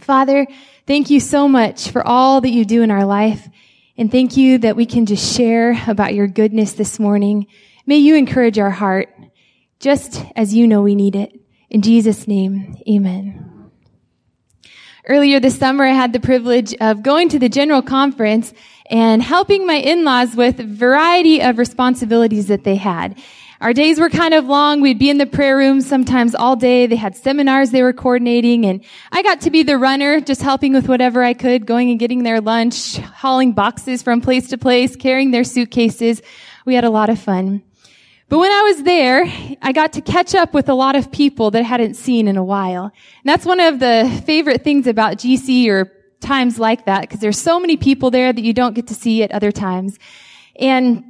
Father, thank you so much for all that you do in our life. And thank you that we can just share about your goodness this morning. May you encourage our heart just as you know we need it. In Jesus' name, amen. Earlier this summer, I had the privilege of going to the general conference and helping my in-laws with a variety of responsibilities that they had. Our days were kind of long. We'd be in the prayer room sometimes all day. They had seminars they were coordinating and I got to be the runner, just helping with whatever I could, going and getting their lunch, hauling boxes from place to place, carrying their suitcases. We had a lot of fun. But when I was there, I got to catch up with a lot of people that I hadn't seen in a while. And that's one of the favorite things about GC or times like that, because there's so many people there that you don't get to see at other times. And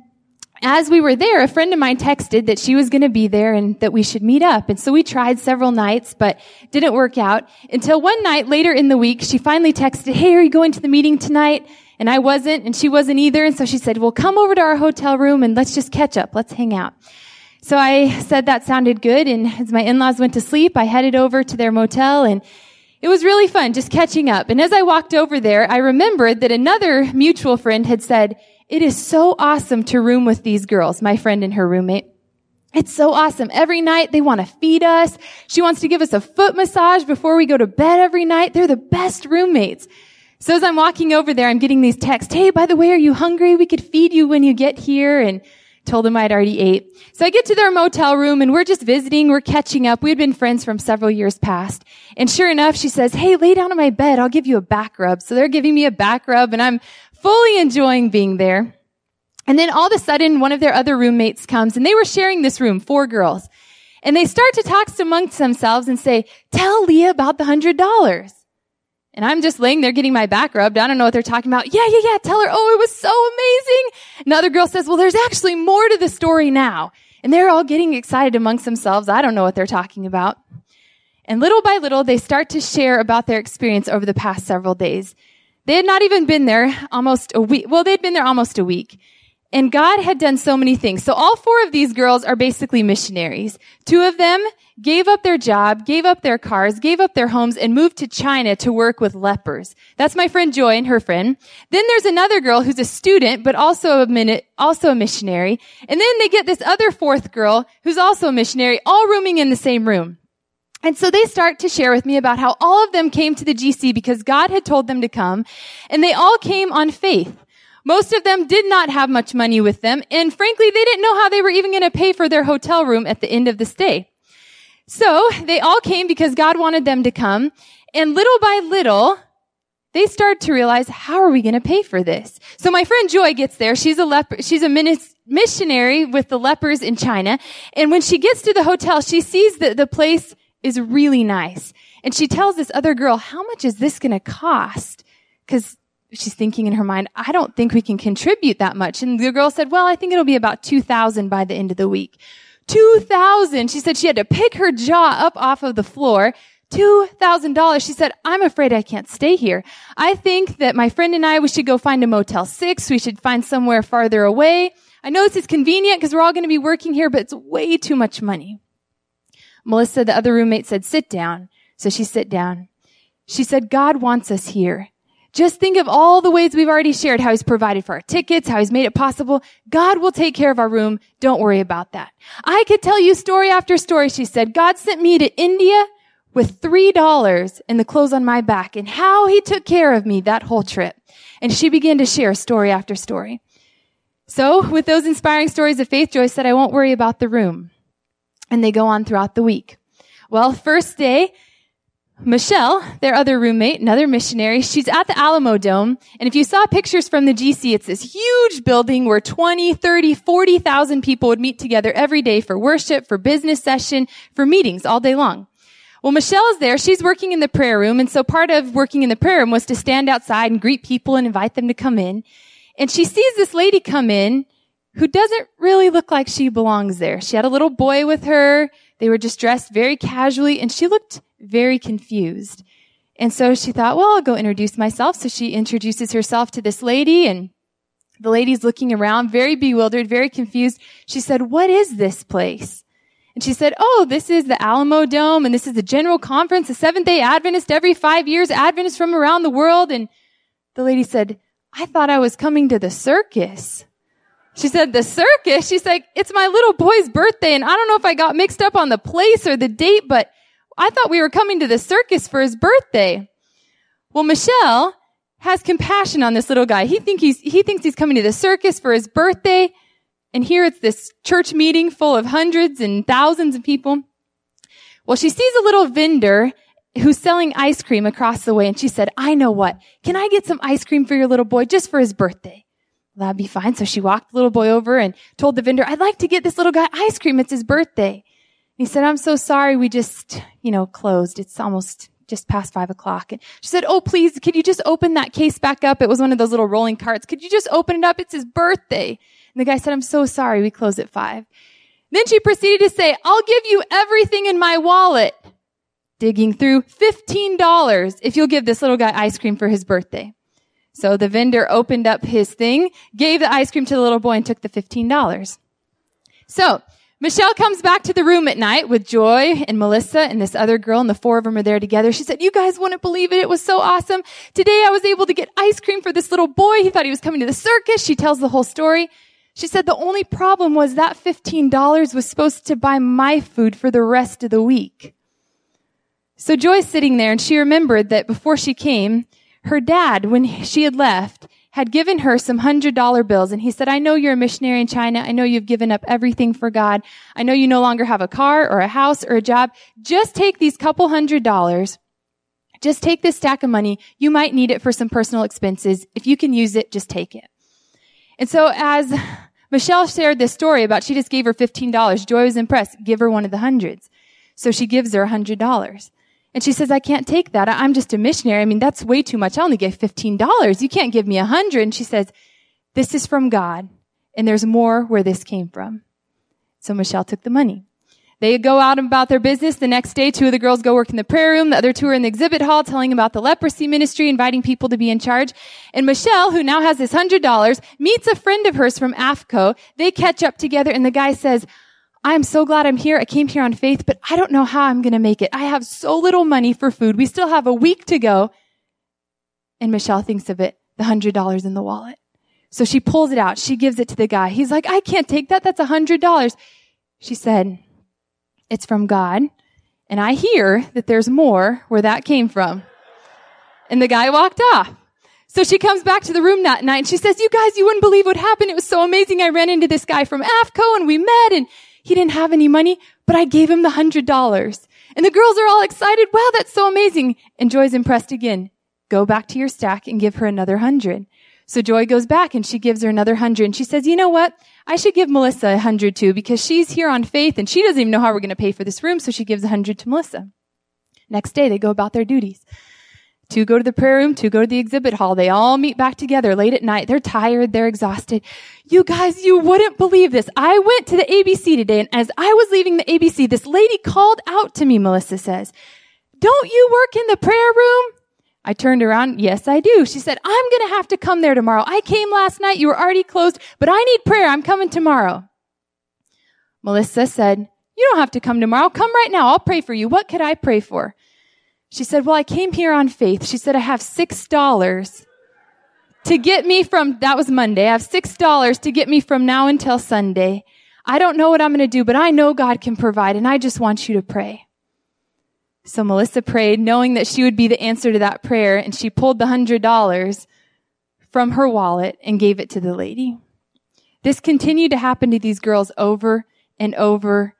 as we were there, a friend of mine texted that she was going to be there and that we should meet up. And so we tried several nights, but didn't work out until one night later in the week, she finally texted, Hey, are you going to the meeting tonight? And I wasn't, and she wasn't either. And so she said, well, come over to our hotel room and let's just catch up. Let's hang out. So I said that sounded good. And as my in-laws went to sleep, I headed over to their motel and it was really fun just catching up. And as I walked over there, I remembered that another mutual friend had said, it is so awesome to room with these girls, my friend and her roommate. It's so awesome. Every night they want to feed us. She wants to give us a foot massage before we go to bed every night. They're the best roommates. So as I'm walking over there, I'm getting these texts. Hey, by the way, are you hungry? We could feed you when you get here. And told them I'd already ate. So I get to their motel room and we're just visiting. We're catching up. We had been friends from several years past. And sure enough, she says, Hey, lay down on my bed. I'll give you a back rub. So they're giving me a back rub and I'm fully enjoying being there. And then all of a sudden, one of their other roommates comes and they were sharing this room, four girls. And they start to talk amongst themselves and say, tell Leah about the hundred dollars. And I'm just laying there getting my back rubbed. I don't know what they're talking about. Yeah, yeah, yeah. Tell her, oh, it was so amazing. Another girl says, well, there's actually more to the story now. And they're all getting excited amongst themselves. I don't know what they're talking about. And little by little, they start to share about their experience over the past several days. They had not even been there almost a week. Well, they'd been there almost a week. And God had done so many things. So all four of these girls are basically missionaries. Two of them gave up their job, gave up their cars, gave up their homes, and moved to China to work with lepers. That's my friend Joy and her friend. Then there's another girl who's a student, but also a minute, also a missionary. And then they get this other fourth girl who's also a missionary, all rooming in the same room. And so they start to share with me about how all of them came to the GC because God had told them to come, and they all came on faith. Most of them did not have much money with them, and frankly, they didn't know how they were even going to pay for their hotel room at the end of the stay. So they all came because God wanted them to come, and little by little, they start to realize, how are we going to pay for this? So my friend Joy gets there. She's a leper, she's a missionary with the lepers in China. And when she gets to the hotel, she sees that the place is really nice. And she tells this other girl, how much is this going to cost? Cause she's thinking in her mind, I don't think we can contribute that much. And the girl said, well, I think it'll be about 2000 by the end of the week. 2000. She said she had to pick her jaw up off of the floor. $2,000. She said, I'm afraid I can't stay here. I think that my friend and I, we should go find a Motel 6. We should find somewhere farther away. I know this is convenient because we're all going to be working here, but it's way too much money. Melissa, the other roommate, said, sit down. So she sit down. She said, God wants us here. Just think of all the ways we've already shared how he's provided for our tickets, how he's made it possible. God will take care of our room. Don't worry about that. I could tell you story after story. She said, God sent me to India with three dollars and the clothes on my back and how he took care of me that whole trip. And she began to share story after story. So with those inspiring stories of faith, Joy said, I won't worry about the room. And they go on throughout the week. Well, first day, Michelle, their other roommate, another missionary, she's at the Alamo Dome. And if you saw pictures from the GC, it's this huge building where 20, 30, 40,000 people would meet together every day for worship, for business session, for meetings all day long. Well, Michelle is there. She's working in the prayer room. And so part of working in the prayer room was to stand outside and greet people and invite them to come in. And she sees this lady come in who doesn't really look like she belongs there. She had a little boy with her. They were just dressed very casually and she looked very confused. And so she thought, well, I'll go introduce myself. So she introduces herself to this lady and the lady's looking around, very bewildered, very confused. She said, what is this place? And she said, Oh, this is the Alamo Dome and this is the General Conference, the Seventh day Adventist every five years, Adventists from around the world. And the lady said, I thought I was coming to the circus. She said, the circus? She's like, it's my little boy's birthday and I don't know if I got mixed up on the place or the date, but I thought we were coming to the circus for his birthday. Well, Michelle has compassion on this little guy. He think he's, he thinks he's coming to the circus for his birthday. And here it's this church meeting full of hundreds and thousands of people. Well, she sees a little vendor who's selling ice cream across the way. And she said, I know what. Can I get some ice cream for your little boy just for his birthday? That'd be fine. So she walked the little boy over and told the vendor, I'd like to get this little guy ice cream. It's his birthday. He said, I'm so sorry. We just, you know, closed. It's almost just past five o'clock. And she said, Oh, please, could you just open that case back up? It was one of those little rolling carts. Could you just open it up? It's his birthday. And the guy said, I'm so sorry. We close at five. Then she proceeded to say, I'll give you everything in my wallet. Digging through $15 if you'll give this little guy ice cream for his birthday. So the vendor opened up his thing, gave the ice cream to the little boy and took the $15. So Michelle comes back to the room at night with Joy and Melissa and this other girl, and the four of them are there together. She said, you guys wouldn't believe it. It was so awesome. Today I was able to get ice cream for this little boy. He thought he was coming to the circus. She tells the whole story. She said the only problem was that $15 was supposed to buy my food for the rest of the week. So Joy's sitting there and she remembered that before she came, her dad, when she had left, had given her some hundred dollar bills and he said, I know you're a missionary in China. I know you've given up everything for God. I know you no longer have a car or a house or a job. Just take these couple hundred dollars. Just take this stack of money. You might need it for some personal expenses. If you can use it, just take it. And so as Michelle shared this story about she just gave her $15, Joy was impressed. Give her one of the hundreds. So she gives her $100. And she says, I can't take that. I'm just a missionary. I mean, that's way too much. I only gave $15. You can't give me a hundred. And she says, this is from God. And there's more where this came from. So Michelle took the money. They go out about their business. The next day, two of the girls go work in the prayer room. The other two are in the exhibit hall telling about the leprosy ministry, inviting people to be in charge. And Michelle, who now has this hundred dollars, meets a friend of hers from AFCO. They catch up together and the guy says, I'm so glad I'm here. I came here on faith, but I don't know how I'm going to make it. I have so little money for food. We still have a week to go. And Michelle thinks of it, the hundred dollars in the wallet. So she pulls it out. She gives it to the guy. He's like, I can't take that. That's a hundred dollars. She said, it's from God. And I hear that there's more where that came from. And the guy walked off. So she comes back to the room that night and she says, you guys, you wouldn't believe what happened. It was so amazing. I ran into this guy from AFCO and we met and he didn't have any money, but I gave him the hundred dollars. And the girls are all excited. Wow, that's so amazing. And Joy's impressed again. Go back to your stack and give her another hundred. So Joy goes back and she gives her another hundred and she says, you know what? I should give Melissa a hundred too because she's here on faith and she doesn't even know how we're going to pay for this room. So she gives a hundred to Melissa. Next day they go about their duties. Two go to the prayer room, two go to the exhibit hall. They all meet back together late at night. They're tired, they're exhausted. You guys, you wouldn't believe this. I went to the ABC today and as I was leaving the ABC, this lady called out to me, Melissa says, don't you work in the prayer room? I turned around. Yes, I do. She said, I'm going to have to come there tomorrow. I came last night. You were already closed, but I need prayer. I'm coming tomorrow. Melissa said, you don't have to come tomorrow. Come right now. I'll pray for you. What could I pray for? She said, well, I came here on faith. She said, I have six dollars to get me from, that was Monday. I have six dollars to get me from now until Sunday. I don't know what I'm going to do, but I know God can provide and I just want you to pray. So Melissa prayed knowing that she would be the answer to that prayer and she pulled the hundred dollars from her wallet and gave it to the lady. This continued to happen to these girls over and over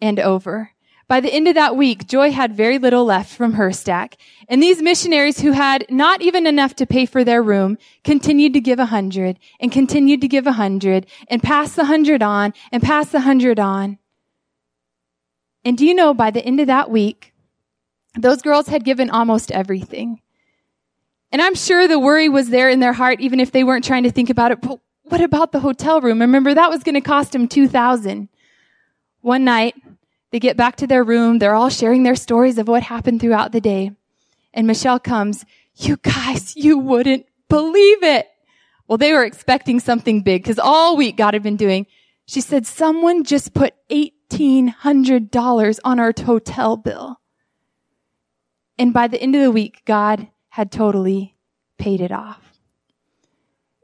and over. By the end of that week, Joy had very little left from her stack. And these missionaries who had not even enough to pay for their room continued to give a hundred and continued to give a hundred and pass the hundred on and pass the hundred on. And do you know by the end of that week, those girls had given almost everything. And I'm sure the worry was there in their heart, even if they weren't trying to think about it. But what about the hotel room? Remember that was going to cost them 2000. One night, they get back to their room. They're all sharing their stories of what happened throughout the day. And Michelle comes, you guys, you wouldn't believe it. Well, they were expecting something big because all week God had been doing. She said, someone just put $18 $1,500 on our hotel bill. And by the end of the week, God had totally paid it off.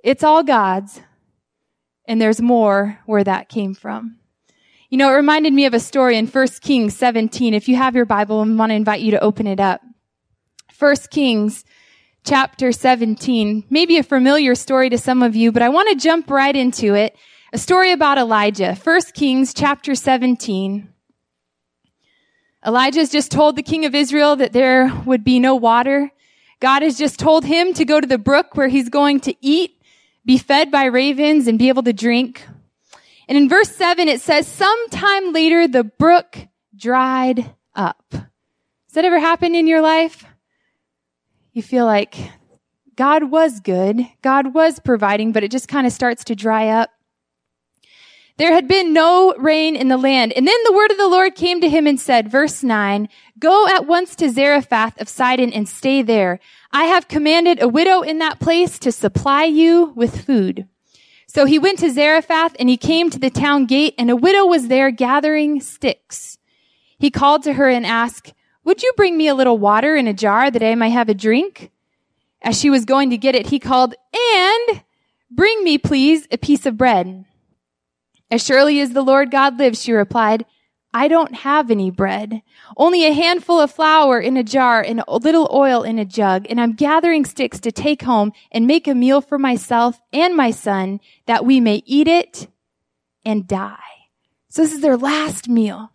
It's all God's, and there's more where that came from. You know, it reminded me of a story in 1 Kings 17. If you have your Bible, I want to invite you to open it up. 1 Kings chapter 17, maybe a familiar story to some of you, but I want to jump right into it. A story about Elijah. 1 Kings chapter 17. Elijah has just told the king of Israel that there would be no water. God has just told him to go to the brook where he's going to eat, be fed by ravens, and be able to drink. And in verse 7, it says, sometime later the brook dried up. Has that ever happened in your life? You feel like God was good, God was providing, but it just kind of starts to dry up. There had been no rain in the land. And then the word of the Lord came to him and said, verse 9, Go at once to Zarephath of Sidon and stay there. I have commanded a widow in that place to supply you with food. So he went to Zarephath and he came to the town gate and a widow was there gathering sticks. He called to her and asked, would you bring me a little water in a jar that I might have a drink? As she was going to get it, he called, and bring me, please, a piece of bread. As surely as the Lord God lives, she replied, I don't have any bread, only a handful of flour in a jar and a little oil in a jug, and I'm gathering sticks to take home and make a meal for myself and my son that we may eat it and die. So this is their last meal.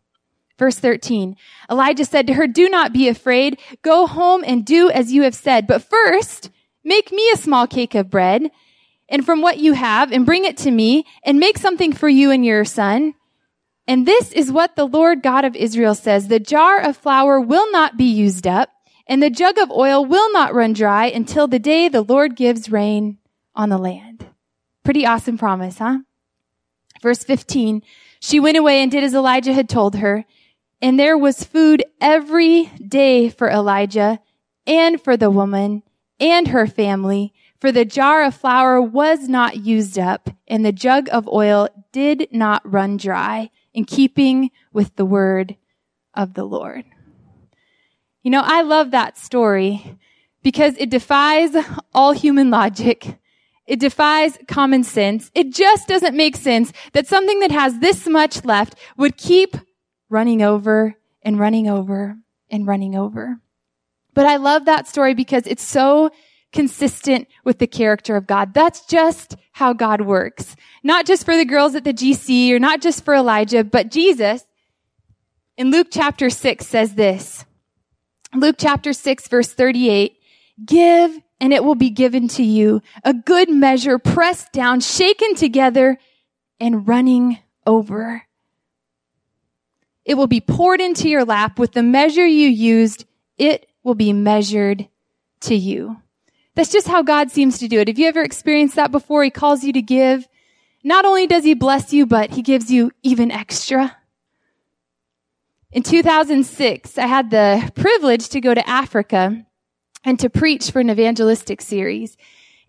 Verse 13. Elijah said to her, do not be afraid. Go home and do as you have said. But first, make me a small cake of bread and from what you have and bring it to me and make something for you and your son and this is what the Lord God of Israel says. The jar of flour will not be used up and the jug of oil will not run dry until the day the Lord gives rain on the land. Pretty awesome promise, huh? Verse 15. She went away and did as Elijah had told her. And there was food every day for Elijah and for the woman and her family. For the jar of flour was not used up and the jug of oil did not run dry in keeping with the word of the Lord. You know, I love that story because it defies all human logic. It defies common sense. It just doesn't make sense that something that has this much left would keep running over and running over and running over. But I love that story because it's so consistent with the character of God. That's just how God works. Not just for the girls at the GC or not just for Elijah, but Jesus in Luke chapter 6 says this. Luke chapter 6 verse 38, give and it will be given to you. A good measure pressed down, shaken together and running over. It will be poured into your lap with the measure you used. It will be measured to you. That's just how God seems to do it. Have you ever experienced that before? He calls you to give. Not only does he bless you, but he gives you even extra. In 2006, I had the privilege to go to Africa and to preach for an evangelistic series.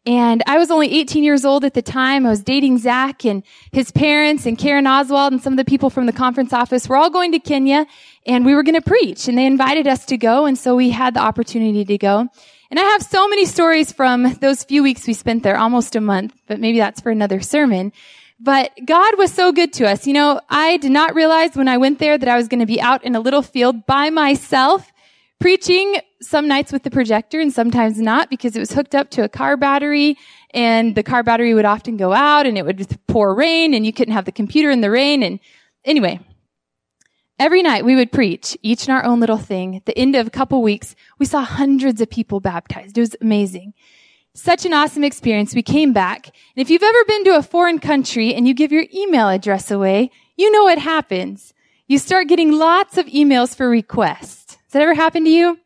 And I was only 18 years old at the time. I was dating Zach and his parents and Karen Oswald and some of the people from the conference office were all going to Kenya and we were going to preach and they invited us to go. And so we had the opportunity to go. And I have so many stories from those few weeks we spent there, almost a month, but maybe that's for another sermon. But God was so good to us. You know, I did not realize when I went there that I was going to be out in a little field by myself, preaching some nights with the projector and sometimes not because it was hooked up to a car battery and the car battery would often go out and it would pour rain and you couldn't have the computer in the rain. And anyway, Every night we would preach, each in our own little thing. At the end of a couple weeks, we saw hundreds of people baptized. It was amazing. Such an awesome experience. We came back. And if you've ever been to a foreign country and you give your email address away, you know what happens. You start getting lots of emails for requests. Has that ever happened to you?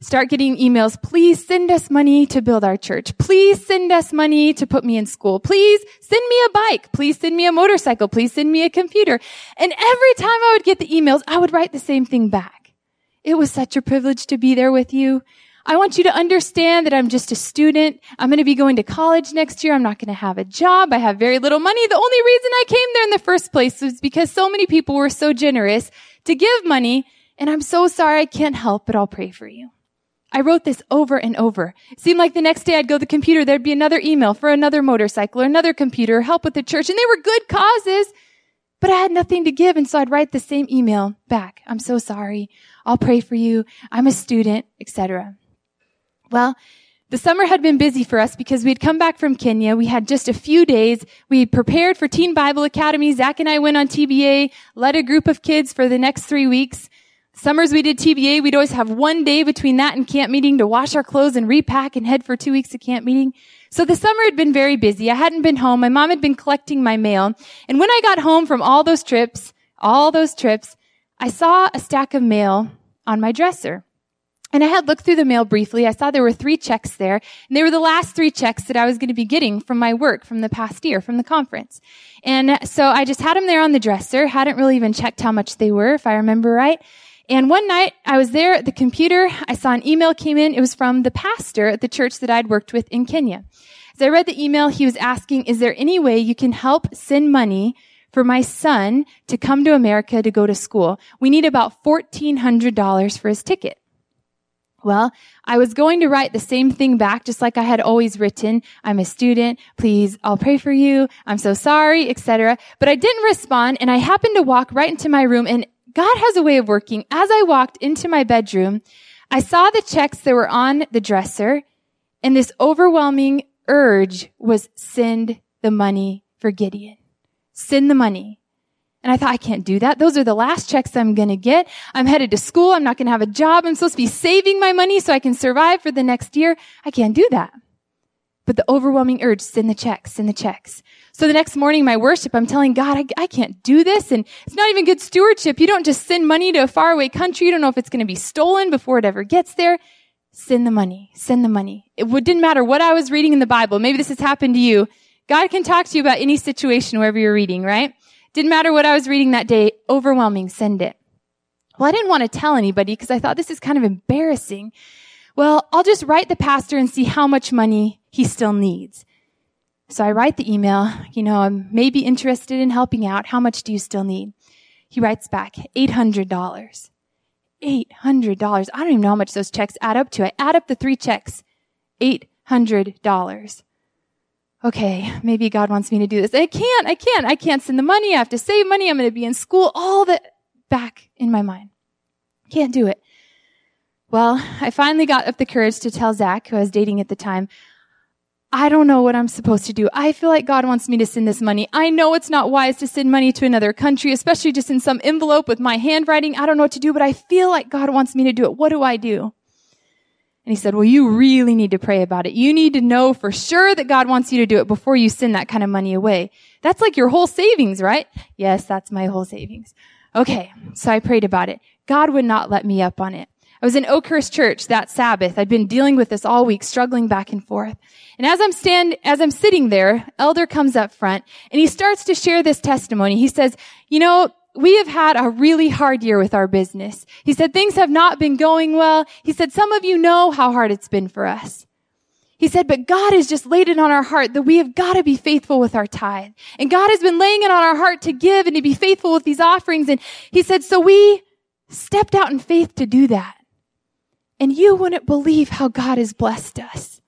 Start getting emails. Please send us money to build our church. Please send us money to put me in school. Please send me a bike. Please send me a motorcycle. Please send me a computer. And every time I would get the emails, I would write the same thing back. It was such a privilege to be there with you. I want you to understand that I'm just a student. I'm going to be going to college next year. I'm not going to have a job. I have very little money. The only reason I came there in the first place was because so many people were so generous to give money. And I'm so sorry I can't help, but I'll pray for you. I wrote this over and over. It seemed like the next day I'd go to the computer, there'd be another email for another motorcycle or another computer, help with the church, and they were good causes, but I had nothing to give, and so I'd write the same email back. I'm so sorry. I'll pray for you. I'm a student, etc. Well, the summer had been busy for us because we had come back from Kenya. We had just a few days. We prepared for Teen Bible Academy. Zach and I went on TBA, led a group of kids for the next three weeks. Summers we did TBA, we'd always have one day between that and camp meeting to wash our clothes and repack and head for two weeks of camp meeting. So the summer had been very busy. I hadn't been home. My mom had been collecting my mail. And when I got home from all those trips, all those trips, I saw a stack of mail on my dresser. And I had looked through the mail briefly. I saw there were three checks there, and they were the last three checks that I was going to be getting from my work from the past year, from the conference. And so I just had them there on the dresser, hadn't really even checked how much they were, if I remember right. And one night I was there at the computer. I saw an email came in. It was from the pastor at the church that I'd worked with in Kenya. As I read the email, he was asking, is there any way you can help send money for my son to come to America to go to school? We need about $1,400 for his ticket. Well, I was going to write the same thing back, just like I had always written. I'm a student. Please, I'll pray for you. I'm so sorry, etc. But I didn't respond, and I happened to walk right into my room, and God has a way of working. As I walked into my bedroom, I saw the checks that were on the dresser and this overwhelming urge was send the money for Gideon. Send the money. And I thought, I can't do that. Those are the last checks I'm going to get. I'm headed to school. I'm not going to have a job. I'm supposed to be saving my money so I can survive for the next year. I can't do that. But the overwhelming urge, send the checks, send the checks. So the next morning, my worship, I'm telling God, I, I can't do this. And it's not even good stewardship. You don't just send money to a faraway country. You don't know if it's going to be stolen before it ever gets there. Send the money. Send the money. It didn't matter what I was reading in the Bible. Maybe this has happened to you. God can talk to you about any situation wherever you're reading, right? Didn't matter what I was reading that day. Overwhelming. Send it. Well, I didn't want to tell anybody because I thought this is kind of embarrassing. Well, I'll just write the pastor and see how much money he still needs. So I write the email, you know, I'm maybe interested in helping out. How much do you still need? He writes back, $800. $800. I don't even know how much those checks add up to. I add up the three checks. $800. Okay, maybe God wants me to do this. I can't, I can't, I can't send the money. I have to save money. I'm going to be in school. All that back in my mind. Can't do it. Well, I finally got up the courage to tell Zach, who I was dating at the time, I don't know what I'm supposed to do. I feel like God wants me to send this money. I know it's not wise to send money to another country, especially just in some envelope with my handwriting. I don't know what to do, but I feel like God wants me to do it. What do I do? And he said, well, you really need to pray about it. You need to know for sure that God wants you to do it before you send that kind of money away. That's like your whole savings, right? Yes, that's my whole savings. Okay. So I prayed about it. God would not let me up on it. I was in Oakhurst Church that Sabbath. I'd been dealing with this all week, struggling back and forth. And as I'm stand, as I'm sitting there, elder comes up front and he starts to share this testimony. He says, you know, we have had a really hard year with our business. He said things have not been going well. He said some of you know how hard it's been for us. He said, but God has just laid it on our heart that we have got to be faithful with our tithe. And God has been laying it on our heart to give and to be faithful with these offerings. And he said, so we stepped out in faith to do that. And you wouldn't believe how God has blessed us.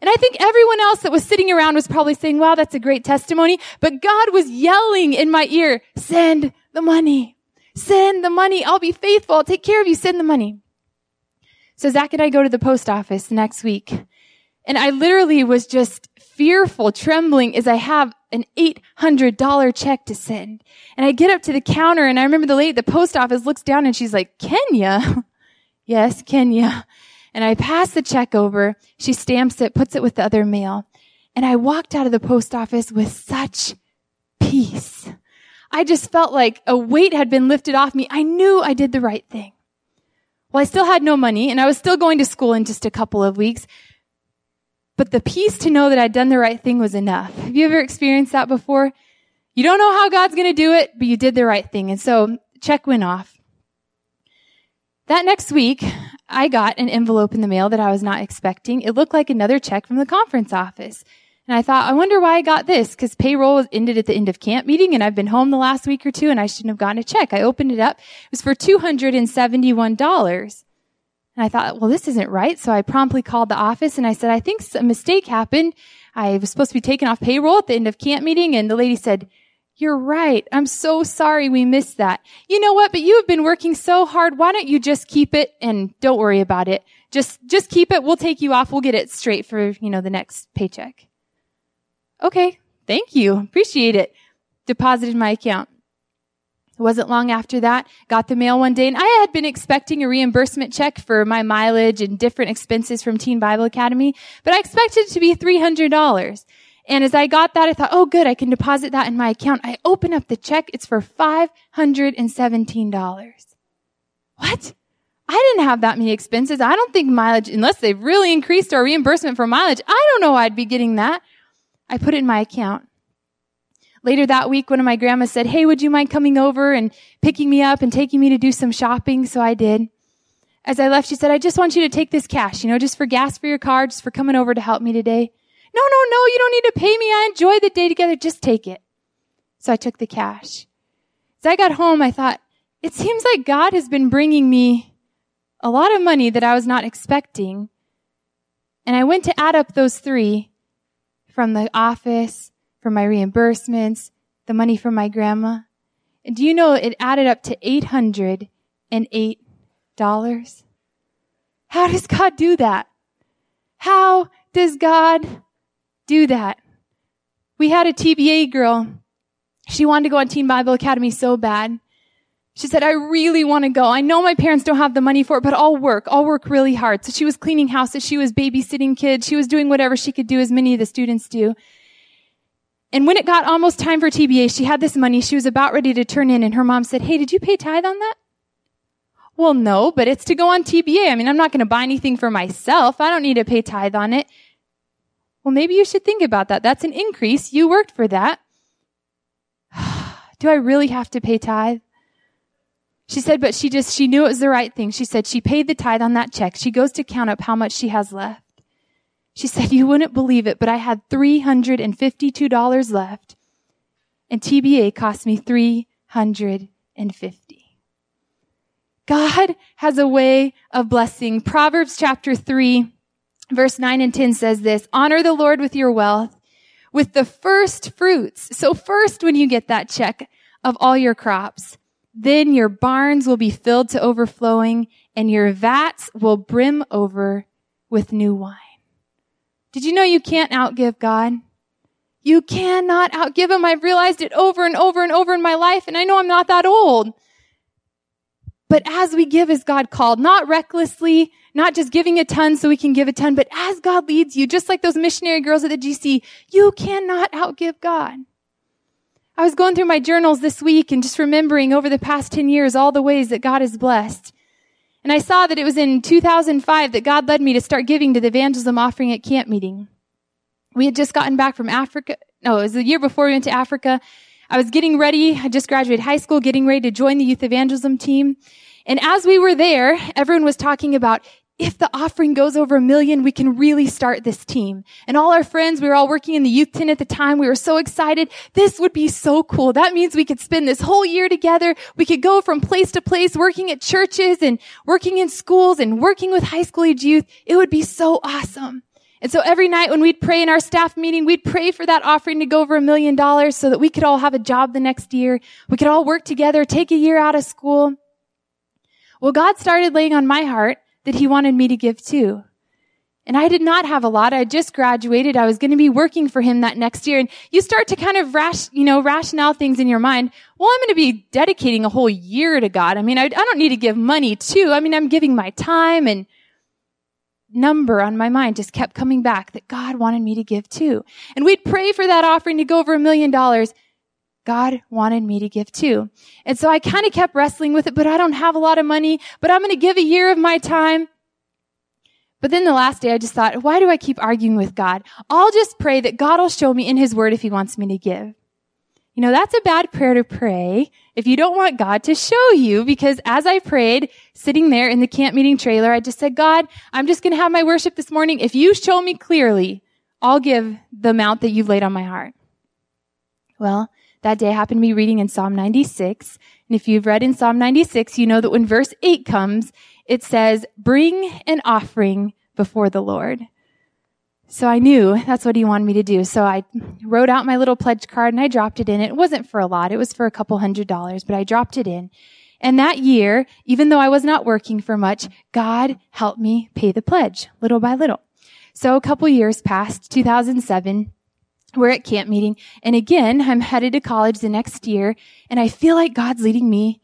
And I think everyone else that was sitting around was probably saying, wow, that's a great testimony. But God was yelling in my ear, send the money. Send the money. I'll be faithful. I'll take care of you. Send the money. So Zach and I go to the post office next week. And I literally was just fearful, trembling as I have an $800 check to send. And I get up to the counter and I remember the lady at the post office looks down and she's like, Kenya? Yes, Kenya. And I pass the check over. She stamps it, puts it with the other mail. And I walked out of the post office with such peace. I just felt like a weight had been lifted off me. I knew I did the right thing. Well, I still had no money and I was still going to school in just a couple of weeks. But the peace to know that I'd done the right thing was enough. Have you ever experienced that before? You don't know how God's going to do it, but you did the right thing. And so check went off. That next week, I got an envelope in the mail that I was not expecting. It looked like another check from the conference office. And I thought, I wonder why I got this, because payroll ended at the end of camp meeting, and I've been home the last week or two, and I shouldn't have gotten a check. I opened it up. It was for $271. And I thought, well, this isn't right. So I promptly called the office and I said, I think a mistake happened. I was supposed to be taken off payroll at the end of camp meeting. And the lady said, you're right. I'm so sorry we missed that. You know what? But you have been working so hard. Why don't you just keep it and don't worry about it? Just, just keep it. We'll take you off. We'll get it straight for, you know, the next paycheck. Okay. Thank you. Appreciate it. Deposited my account. It wasn't long after that, got the mail one day, and I had been expecting a reimbursement check for my mileage and different expenses from Teen Bible Academy, but I expected it to be $300. And as I got that, I thought, oh good, I can deposit that in my account. I open up the check. It's for $517. What? I didn't have that many expenses. I don't think mileage, unless they've really increased our reimbursement for mileage, I don't know I'd be getting that. I put it in my account. Later that week, one of my grandmas said, Hey, would you mind coming over and picking me up and taking me to do some shopping? So I did. As I left, she said, I just want you to take this cash, you know, just for gas for your car, just for coming over to help me today. No, no, no, you don't need to pay me. I enjoy the day together. Just take it. So I took the cash. As I got home, I thought, it seems like God has been bringing me a lot of money that I was not expecting. And I went to add up those three from the office, from my reimbursements, the money from my grandma. And do you know it added up to $808? How does God do that? How does God do that. We had a TBA girl. She wanted to go on Teen Bible Academy so bad. She said, I really want to go. I know my parents don't have the money for it, but I'll work. I'll work really hard. So she was cleaning houses. She was babysitting kids. She was doing whatever she could do as many of the students do. And when it got almost time for TBA, she had this money she was about ready to turn in and her mom said, Hey, did you pay tithe on that? Well, no, but it's to go on TBA. I mean, I'm not going to buy anything for myself. I don't need to pay tithe on it. Well, maybe you should think about that. That's an increase. You worked for that. Do I really have to pay tithe? She said, but she just, she knew it was the right thing. She said she paid the tithe on that check. She goes to count up how much she has left. She said, you wouldn't believe it, but I had $352 left and TBA cost me 350. God has a way of blessing. Proverbs chapter 3 Verse 9 and 10 says this, honor the Lord with your wealth, with the first fruits. So first, when you get that check of all your crops, then your barns will be filled to overflowing and your vats will brim over with new wine. Did you know you can't outgive God? You cannot outgive him. I've realized it over and over and over in my life, and I know I'm not that old. But as we give as God called, not recklessly, not just giving a ton so we can give a ton, but as God leads you, just like those missionary girls at the GC, you cannot outgive God. I was going through my journals this week and just remembering over the past 10 years all the ways that God has blessed. And I saw that it was in 2005 that God led me to start giving to the evangelism offering at camp meeting. We had just gotten back from Africa. No, it was the year before we went to Africa. I was getting ready. I just graduated high school, getting ready to join the youth evangelism team. And as we were there, everyone was talking about if the offering goes over a million, we can really start this team. And all our friends, we were all working in the youth tent at the time. We were so excited. This would be so cool. That means we could spend this whole year together. We could go from place to place, working at churches and working in schools and working with high school age youth. It would be so awesome. And so every night when we'd pray in our staff meeting, we'd pray for that offering to go over a million dollars so that we could all have a job the next year. We could all work together, take a year out of school. Well, God started laying on my heart that he wanted me to give too. And I did not have a lot. I just graduated. I was going to be working for him that next year. And you start to kind of rash, you know, rationale things in your mind. Well, I'm going to be dedicating a whole year to God. I mean, I, I don't need to give money too. I mean, I'm giving my time and number on my mind just kept coming back that God wanted me to give too. And we'd pray for that offering to go over a million dollars. God wanted me to give too. And so I kind of kept wrestling with it, but I don't have a lot of money, but I'm going to give a year of my time. But then the last day I just thought, why do I keep arguing with God? I'll just pray that God will show me in his word if he wants me to give. You know, that's a bad prayer to pray if you don't want God to show you, because as I prayed, sitting there in the camp meeting trailer, I just said, God, I'm just going to have my worship this morning. If you show me clearly, I'll give the amount that you've laid on my heart. Well, that day happened to be reading in Psalm 96. And if you've read in Psalm 96, you know that when verse 8 comes, it says, bring an offering before the Lord. So I knew that's what he wanted me to do. So I wrote out my little pledge card and I dropped it in. It wasn't for a lot. It was for a couple hundred dollars, but I dropped it in. And that year, even though I was not working for much, God helped me pay the pledge little by little. So a couple years passed, 2007. We're at camp meeting. And again, I'm headed to college the next year and I feel like God's leading me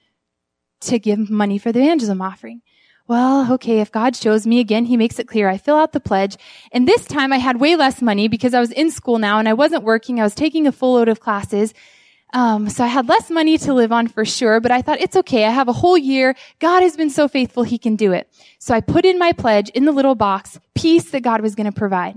to give money for the evangelism offering well, okay, if God shows me again, he makes it clear. I fill out the pledge. And this time I had way less money because I was in school now and I wasn't working. I was taking a full load of classes. Um, so I had less money to live on for sure, but I thought it's okay. I have a whole year. God has been so faithful. He can do it. So I put in my pledge in the little box, peace that God was going to provide.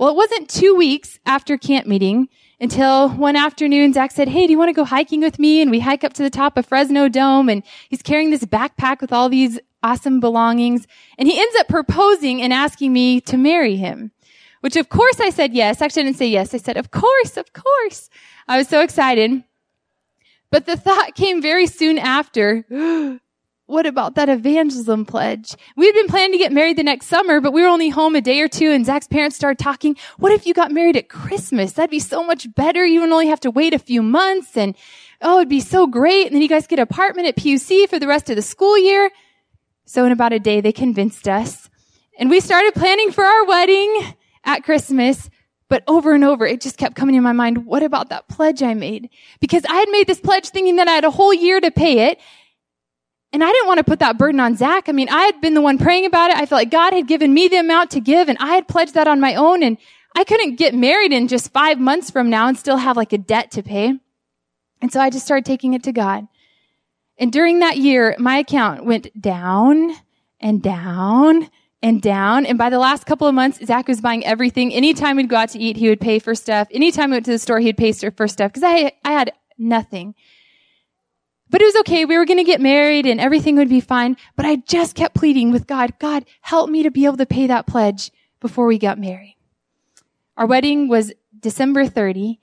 Well, it wasn't two weeks after camp meeting until one afternoon, Zach said, Hey, do you want to go hiking with me? And we hike up to the top of Fresno Dome and he's carrying this backpack with all these awesome belongings. And he ends up proposing and asking me to marry him, which of course I said yes. Actually, I didn't say yes. I said, of course, of course. I was so excited. But the thought came very soon after. what about that evangelism pledge? We had been planning to get married the next summer, but we were only home a day or two and Zach's parents started talking. What if you got married at Christmas? That'd be so much better. You would only have to wait a few months and oh, it'd be so great. And then you guys get an apartment at PUC for the rest of the school year. So in about a day, they convinced us and we started planning for our wedding at Christmas. But over and over, it just kept coming in my mind. What about that pledge I made? Because I had made this pledge thinking that I had a whole year to pay it. And I didn't want to put that burden on Zach. I mean, I had been the one praying about it. I felt like God had given me the amount to give and I had pledged that on my own. And I couldn't get married in just five months from now and still have like a debt to pay. And so I just started taking it to God. And during that year, my account went down and down and down. And by the last couple of months, Zach was buying everything. Anytime we'd go out to eat, he would pay for stuff. Anytime we went to the store, he'd pay for stuff because I, I had nothing. But it was okay. We were going to get married and everything would be fine. But I just kept pleading with God, God, help me to be able to pay that pledge before we got married. Our wedding was December 30.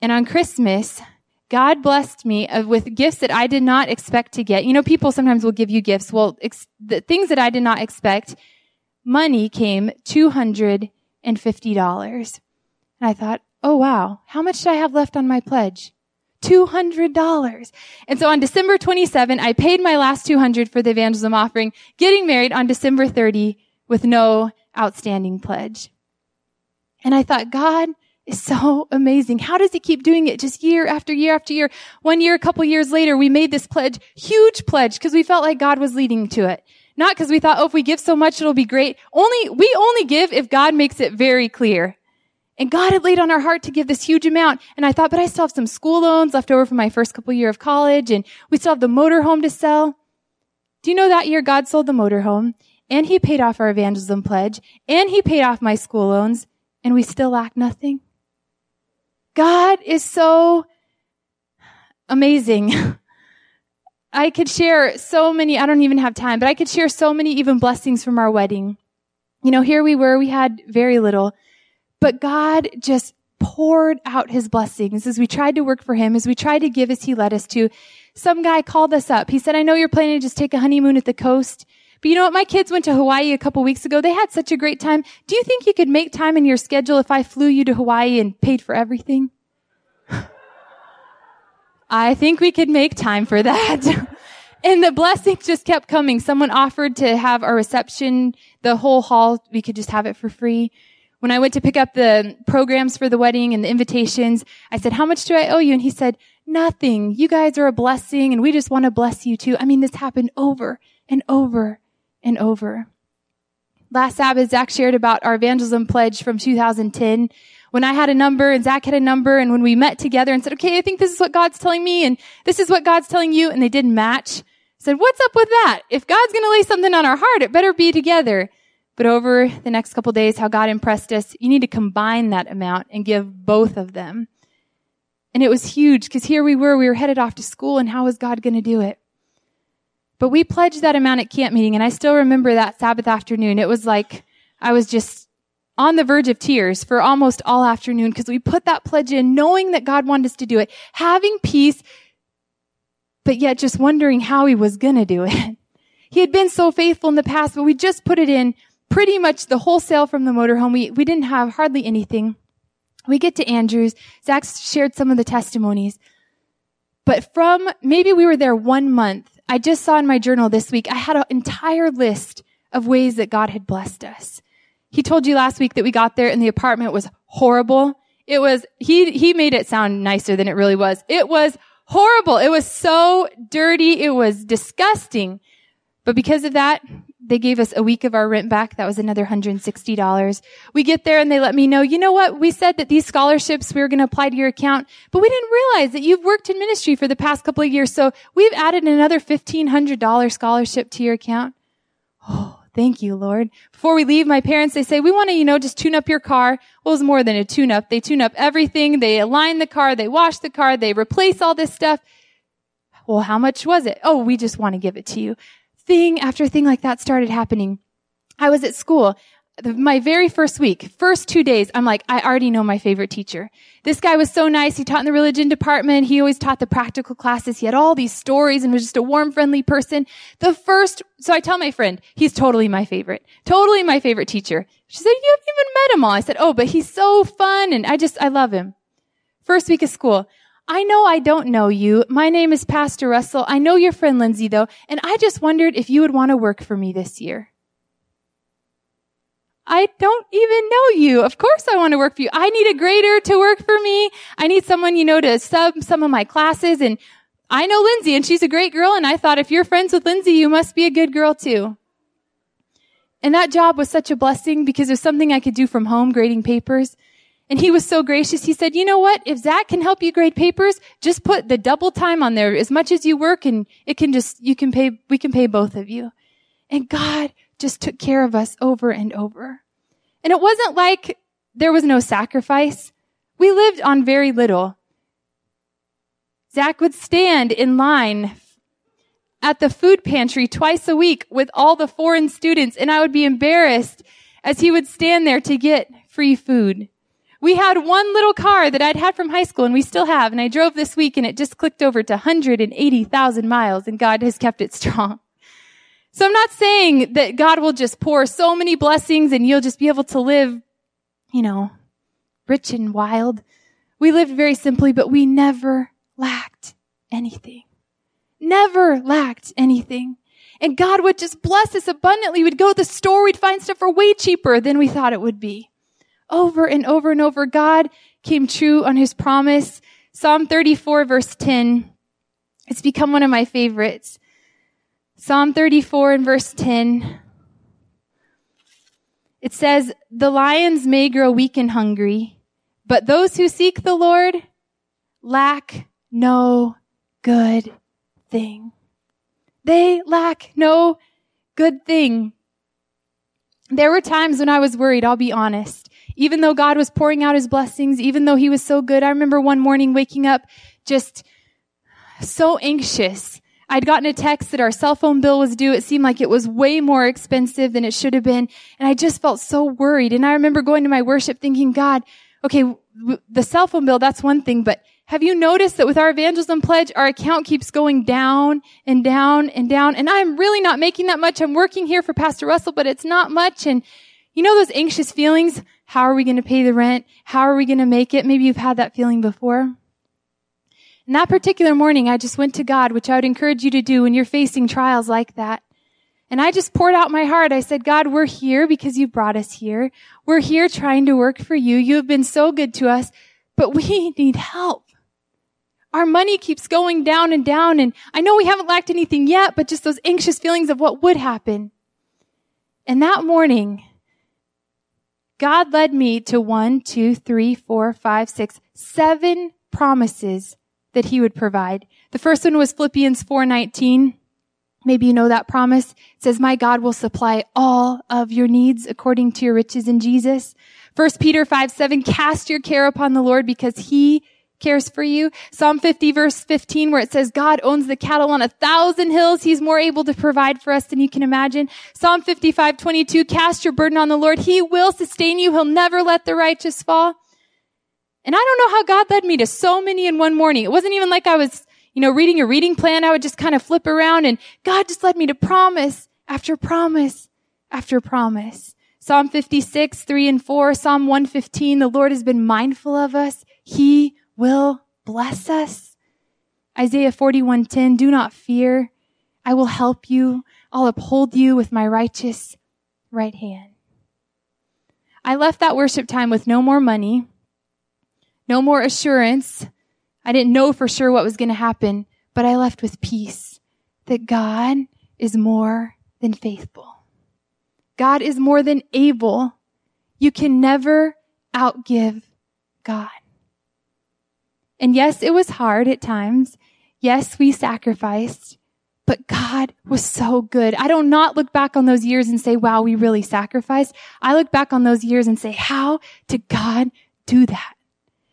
And on Christmas, God blessed me uh, with gifts that I did not expect to get. You know, people sometimes will give you gifts. Well, ex- the things that I did not expect, money came $250. And I thought, oh wow, how much do I have left on my pledge? $200. And so on December 27, I paid my last 200 for the evangelism offering, getting married on December 30 with no outstanding pledge. And I thought, God, is so amazing. How does he keep doing it just year after year after year? One year, a couple years later, we made this pledge, huge pledge, because we felt like God was leading to it. Not because we thought, oh, if we give so much, it'll be great. Only, we only give if God makes it very clear. And God had laid on our heart to give this huge amount. And I thought, but I still have some school loans left over from my first couple year of college, and we still have the motorhome to sell. Do you know that year God sold the motorhome, and he paid off our evangelism pledge, and he paid off my school loans, and we still lack nothing? God is so amazing. I could share so many, I don't even have time, but I could share so many even blessings from our wedding. You know, here we were, we had very little, but God just poured out his blessings as we tried to work for him, as we tried to give as he led us to. Some guy called us up. He said, I know you're planning to just take a honeymoon at the coast. But you know what? My kids went to Hawaii a couple weeks ago. They had such a great time. Do you think you could make time in your schedule if I flew you to Hawaii and paid for everything? I think we could make time for that. and the blessings just kept coming. Someone offered to have our reception, the whole hall, we could just have it for free. When I went to pick up the programs for the wedding and the invitations, I said, how much do I owe you? And he said, nothing. You guys are a blessing and we just want to bless you too. I mean, this happened over and over and over. Last Sabbath, Zach shared about our evangelism pledge from 2010 when I had a number and Zach had a number and when we met together and said, okay, I think this is what God's telling me and this is what God's telling you and they didn't match. I said, what's up with that? If God's going to lay something on our heart, it better be together. But over the next couple days, how God impressed us, you need to combine that amount and give both of them. And it was huge because here we were, we were headed off to school and how was God going to do it? But we pledged that amount at camp meeting and I still remember that Sabbath afternoon. It was like I was just on the verge of tears for almost all afternoon because we put that pledge in knowing that God wanted us to do it, having peace, but yet just wondering how he was going to do it. He had been so faithful in the past, but we just put it in pretty much the wholesale from the motorhome. We, we didn't have hardly anything. We get to Andrews. Zach shared some of the testimonies. But from maybe we were there one month, I just saw in my journal this week, I had an entire list of ways that God had blessed us. He told you last week that we got there and the apartment was horrible. It was, he, he made it sound nicer than it really was. It was horrible. It was so dirty. It was disgusting. But because of that, they gave us a week of our rent back. That was another $160. We get there and they let me know, you know what? We said that these scholarships we were going to apply to your account, but we didn't realize that you've worked in ministry for the past couple of years. So we've added another $1,500 scholarship to your account. Oh, thank you, Lord. Before we leave, my parents, they say, we want to, you know, just tune up your car. Well, it was more than a tune up. They tune up everything. They align the car. They wash the car. They replace all this stuff. Well, how much was it? Oh, we just want to give it to you thing after thing like that started happening. I was at school. My very first week, first two days, I'm like, I already know my favorite teacher. This guy was so nice. He taught in the religion department. He always taught the practical classes. He had all these stories and was just a warm, friendly person. The first, so I tell my friend, he's totally my favorite. Totally my favorite teacher. She said, you haven't even met him all. I said, oh, but he's so fun and I just, I love him. First week of school, I know I don't know you. My name is Pastor Russell. I know your friend Lindsay though, and I just wondered if you would want to work for me this year. I don't even know you. Of course I want to work for you. I need a grader to work for me. I need someone, you know, to sub some of my classes and I know Lindsay and she's a great girl and I thought if you're friends with Lindsay, you must be a good girl too. And that job was such a blessing because it was something I could do from home, grading papers. And he was so gracious. He said, you know what? If Zach can help you grade papers, just put the double time on there as much as you work and it can just, you can pay, we can pay both of you. And God just took care of us over and over. And it wasn't like there was no sacrifice. We lived on very little. Zach would stand in line at the food pantry twice a week with all the foreign students and I would be embarrassed as he would stand there to get free food. We had one little car that I'd had from high school and we still have. And I drove this week and it just clicked over to 180,000 miles and God has kept it strong. So I'm not saying that God will just pour so many blessings and you'll just be able to live, you know, rich and wild. We lived very simply, but we never lacked anything. Never lacked anything. And God would just bless us abundantly. We'd go to the store, we'd find stuff for way cheaper than we thought it would be over and over and over. God came true on his promise. Psalm 34 verse 10. It's become one of my favorites. Psalm 34 and verse 10. It says, the lions may grow weak and hungry, but those who seek the Lord lack no good thing. They lack no good thing. There were times when I was worried, I'll be honest. Even though God was pouring out his blessings, even though he was so good, I remember one morning waking up just so anxious. I'd gotten a text that our cell phone bill was due. It seemed like it was way more expensive than it should have been. And I just felt so worried. And I remember going to my worship thinking, God, okay, the cell phone bill, that's one thing, but have you noticed that with our evangelism pledge, our account keeps going down and down and down? And I'm really not making that much. I'm working here for Pastor Russell, but it's not much. And you know those anxious feelings? How are we going to pay the rent? How are we going to make it? Maybe you've had that feeling before. And that particular morning, I just went to God, which I would encourage you to do when you're facing trials like that. And I just poured out my heart. I said, God, we're here because you brought us here. We're here trying to work for you. You have been so good to us, but we need help. Our money keeps going down and down. And I know we haven't lacked anything yet, but just those anxious feelings of what would happen. And that morning, God led me to one, two, three, four, five, six, seven promises that he would provide. The first one was Philippians 4:19. Maybe you know that promise. It says, "My God will supply all of your needs according to your riches in Jesus." 1 Peter 5, 7, cast your care upon the Lord because he cares for you. Psalm 50 verse 15 where it says God owns the cattle on a thousand hills. He's more able to provide for us than you can imagine. Psalm 55, 22, cast your burden on the Lord. He will sustain you. He'll never let the righteous fall. And I don't know how God led me to so many in one morning. It wasn't even like I was, you know, reading a reading plan. I would just kind of flip around and God just led me to promise after promise after promise. Psalm 56, 3 and 4, Psalm 115, the Lord has been mindful of us. He will bless us. Isaiah 41:10, do not fear. I will help you. I'll uphold you with my righteous right hand. I left that worship time with no more money, no more assurance. I didn't know for sure what was going to happen, but I left with peace that God is more than faithful. God is more than able. You can never outgive God. And yes, it was hard at times. Yes, we sacrificed, but God was so good. I don't not look back on those years and say, wow, we really sacrificed. I look back on those years and say, how did God do that?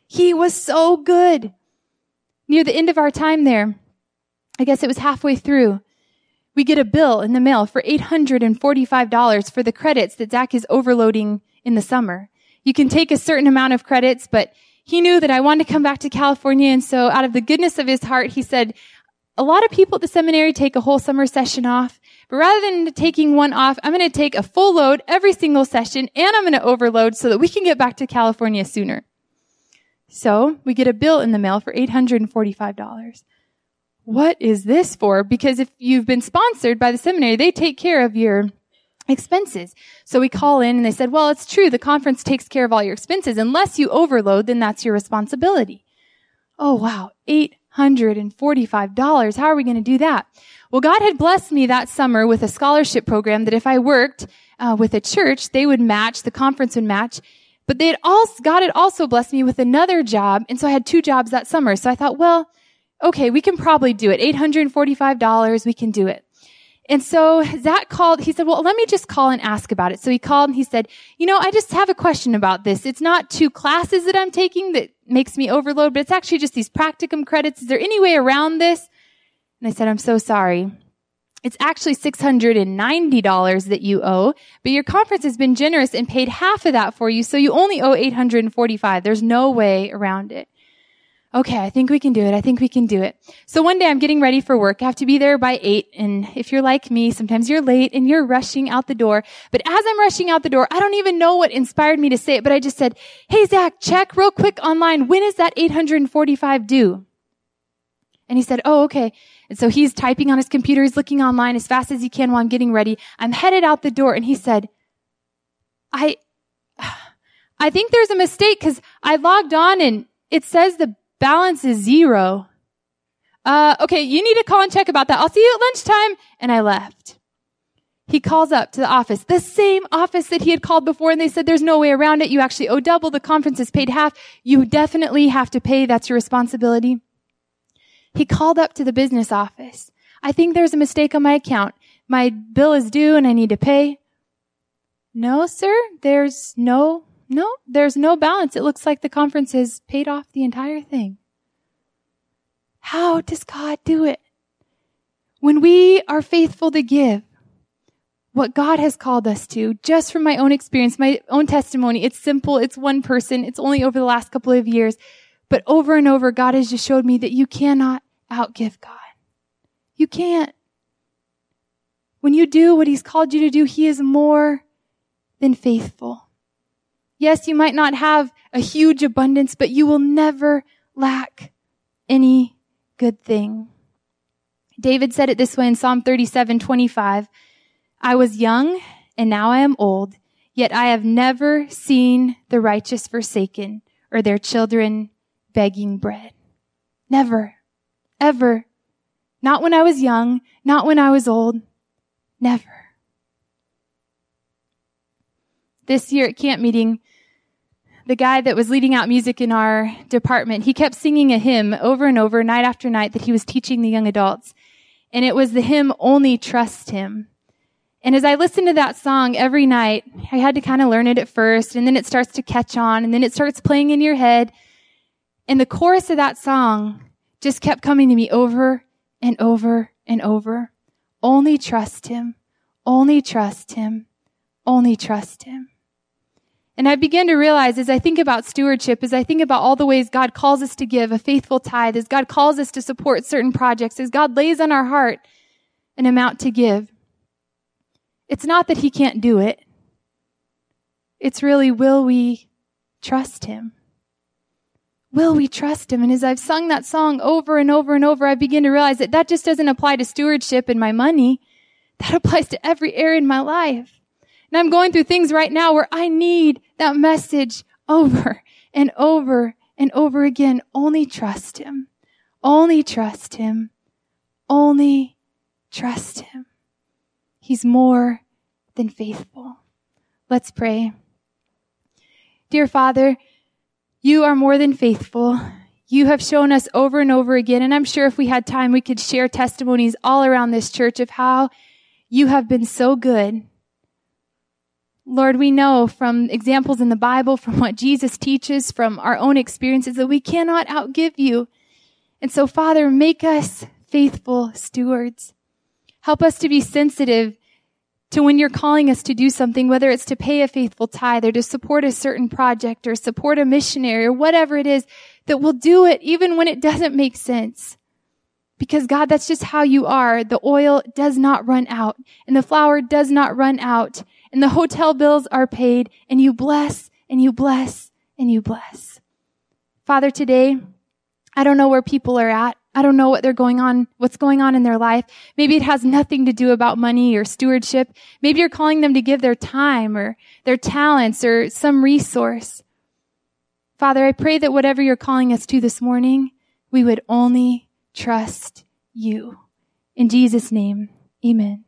He was so good. Near the end of our time there, I guess it was halfway through, we get a bill in the mail for $845 for the credits that Zach is overloading in the summer. You can take a certain amount of credits, but he knew that I wanted to come back to California. And so out of the goodness of his heart, he said, a lot of people at the seminary take a whole summer session off, but rather than taking one off, I'm going to take a full load every single session and I'm going to overload so that we can get back to California sooner. So we get a bill in the mail for $845 what is this for? Because if you've been sponsored by the seminary, they take care of your expenses. So we call in and they said, well, it's true. The conference takes care of all your expenses. Unless you overload, then that's your responsibility. Oh, wow. $845. How are we going to do that? Well, God had blessed me that summer with a scholarship program that if I worked uh, with a church, they would match, the conference would match. But they had also, God had also blessed me with another job. And so I had two jobs that summer. So I thought, well, okay, we can probably do it. $845, we can do it. And so Zach called, he said, well, let me just call and ask about it. So he called and he said, you know, I just have a question about this. It's not two classes that I'm taking that makes me overload, but it's actually just these practicum credits. Is there any way around this? And I said, I'm so sorry. It's actually $690 that you owe, but your conference has been generous and paid half of that for you, so you only owe 845. There's no way around it okay, I think we can do it. I think we can do it. So one day I'm getting ready for work. I have to be there by eight. And if you're like me, sometimes you're late and you're rushing out the door. But as I'm rushing out the door, I don't even know what inspired me to say it, but I just said, Hey, Zach, check real quick online. When is that 845 due? And he said, Oh, okay. And so he's typing on his computer. He's looking online as fast as he can while I'm getting ready. I'm headed out the door and he said, I, I think there's a mistake because I logged on and it says the Balance is zero. Uh, okay, you need to call and check about that. I'll see you at lunchtime. And I left. He calls up to the office, the same office that he had called before, and they said, there's no way around it. You actually owe double. The conference is paid half. You definitely have to pay. That's your responsibility. He called up to the business office. I think there's a mistake on my account. My bill is due and I need to pay. No, sir, there's no no, there's no balance. It looks like the conference has paid off the entire thing. How does God do it? When we are faithful to give what God has called us to, just from my own experience, my own testimony, it's simple. It's one person. It's only over the last couple of years. But over and over, God has just showed me that you cannot outgive God. You can't. When you do what He's called you to do, He is more than faithful. Yes, you might not have a huge abundance, but you will never lack any good thing. David said it this way in Psalm 37, 25. I was young and now I am old, yet I have never seen the righteous forsaken or their children begging bread. Never. Ever. Not when I was young, not when I was old. Never. This year at camp meeting, the guy that was leading out music in our department, he kept singing a hymn over and over, night after night, that he was teaching the young adults. And it was the hymn, Only Trust Him. And as I listened to that song every night, I had to kind of learn it at first, and then it starts to catch on, and then it starts playing in your head. And the chorus of that song just kept coming to me over and over and over. Only trust him. Only trust him. Only trust him. And I begin to realize as I think about stewardship, as I think about all the ways God calls us to give a faithful tithe, as God calls us to support certain projects, as God lays on our heart an amount to give, it's not that He can't do it. It's really, will we trust Him? Will we trust Him? And as I've sung that song over and over and over, I begin to realize that that just doesn't apply to stewardship and my money. That applies to every area in my life. And I'm going through things right now where I need that message over and over and over again. Only trust Him. Only trust Him. Only trust Him. He's more than faithful. Let's pray. Dear Father, you are more than faithful. You have shown us over and over again, and I'm sure if we had time, we could share testimonies all around this church of how you have been so good Lord, we know from examples in the Bible, from what Jesus teaches, from our own experiences, that we cannot outgive you. And so, Father, make us faithful stewards. Help us to be sensitive to when you're calling us to do something, whether it's to pay a faithful tithe or to support a certain project or support a missionary or whatever it is, that we'll do it even when it doesn't make sense. Because God, that's just how you are. The oil does not run out and the flour does not run out and the hotel bills are paid and you bless and you bless and you bless. Father, today, I don't know where people are at. I don't know what they're going on, what's going on in their life. Maybe it has nothing to do about money or stewardship. Maybe you're calling them to give their time or their talents or some resource. Father, I pray that whatever you're calling us to this morning, we would only trust you. In Jesus' name, amen.